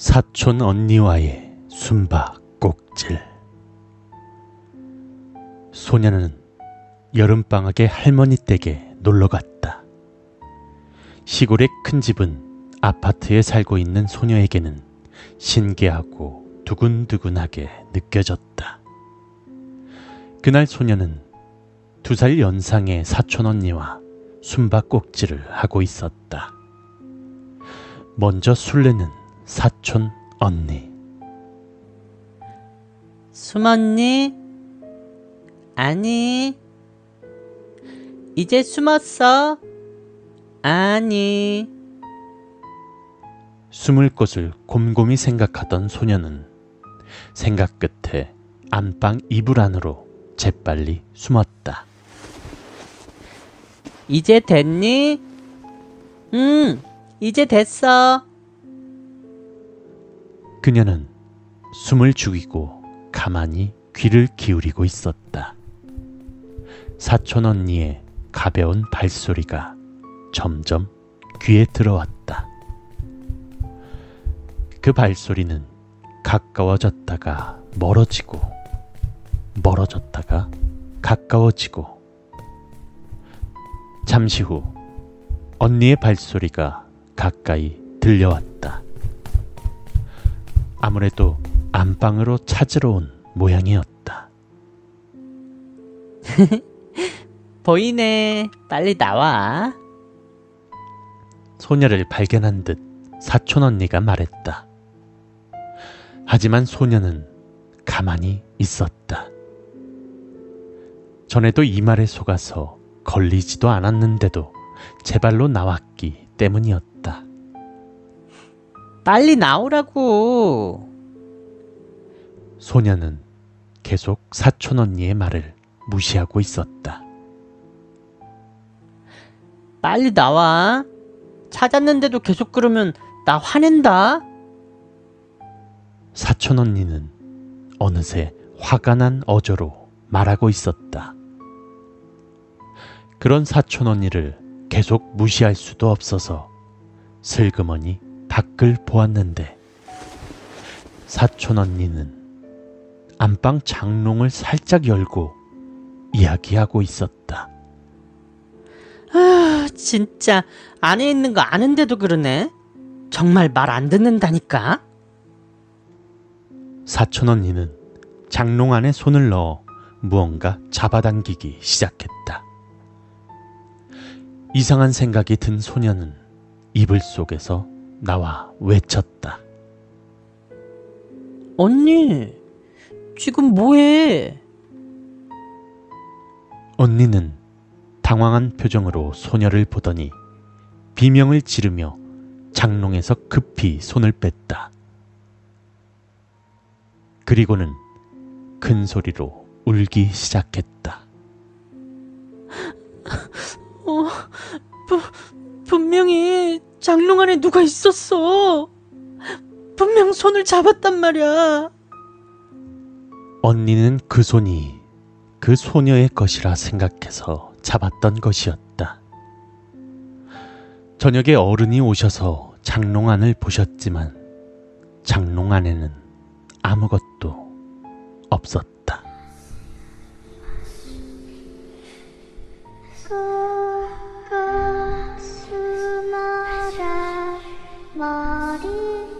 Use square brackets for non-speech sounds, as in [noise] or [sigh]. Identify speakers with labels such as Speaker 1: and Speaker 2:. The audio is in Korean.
Speaker 1: 사촌 언니와의 숨바꼭질 소녀는 여름방학에 할머니 댁에 놀러 갔다. 시골의 큰 집은 아파트에 살고 있는 소녀에게는 신기하고 두근두근하게 느껴졌다. 그날 소녀는 두 살 연상의 사촌 언니와 숨바꼭질을 하고 있었다. 먼저 술래는 사촌 언니.
Speaker 2: 숨었니? 아니. 이제 숨었어? 아니.
Speaker 1: 숨을 곳을 곰곰이 생각하던 소녀는 생각 끝에 안방 이불 안으로 재빨리 숨었다.
Speaker 2: 이제 됐니? 응, 이제 됐어.
Speaker 1: 그녀는 숨을 죽이고 가만히 귀를 기울이고 있었다. 사촌 언니의 가벼운 발소리가 점점 귀에 들어왔다. 그 발소리는 가까워졌다가 멀어지고, 멀어졌다가 가까워지고, 잠시 후 언니의 발소리가 가까이 들려왔다. 아무래도 안방으로 찾으러 온 모양이었다. [laughs]
Speaker 2: 보이네. 빨리 나와.
Speaker 1: 소녀를 발견한 듯 사촌 언니가 말했다. 하지만 소녀는 가만히 있었다. 전에도 이 말에 속아서 걸리지도 않았는데도 제 발로 나왔기 때문이었다.
Speaker 2: 빨리 나오라고.
Speaker 1: 소녀는 계속 사촌 언니의 말을 무시하고 있었다.
Speaker 2: 빨리 나와. 찾았는데도 계속 그러면 나 화낸다.
Speaker 1: 사촌 언니는 어느새 화가 난 어조로 말하고 있었다. 그런 사촌 언니를 계속 무시할 수도 없어서 슬그머니 밖을 보았는데 사촌 언니는 안방 장롱을 살짝 열고 이야기하고 있었다.
Speaker 2: 아, 진짜 안에 있는 거 아는데도 그러네. 정말 말 안 듣는다니까.
Speaker 1: 사촌 언니는 장롱 안에 손을 넣어 무언가 잡아당기기 시작했다. 이상한 생각이 든 소녀는 이불 속에서 나와 외쳤다.
Speaker 2: 언니, 지금 뭐해?
Speaker 1: 언니는 당황한 표정으로 소녀를 보더니 비명을 지르며 장롱에서 급히 손을 뺐다. 그리고는 큰 소리로 울기 시작했다.
Speaker 2: 어, 부, 분명히 장롱 안에 누가 있었어. 분명 손을 잡았단 말이야.
Speaker 1: 언니는 그 손이 그 소녀의 것이라 생각해서 잡았던 것이었다. 저녁에 어른이 오셔서 장롱 안을 보셨지만 장롱 안에는 아무것도 없었다.
Speaker 3: body.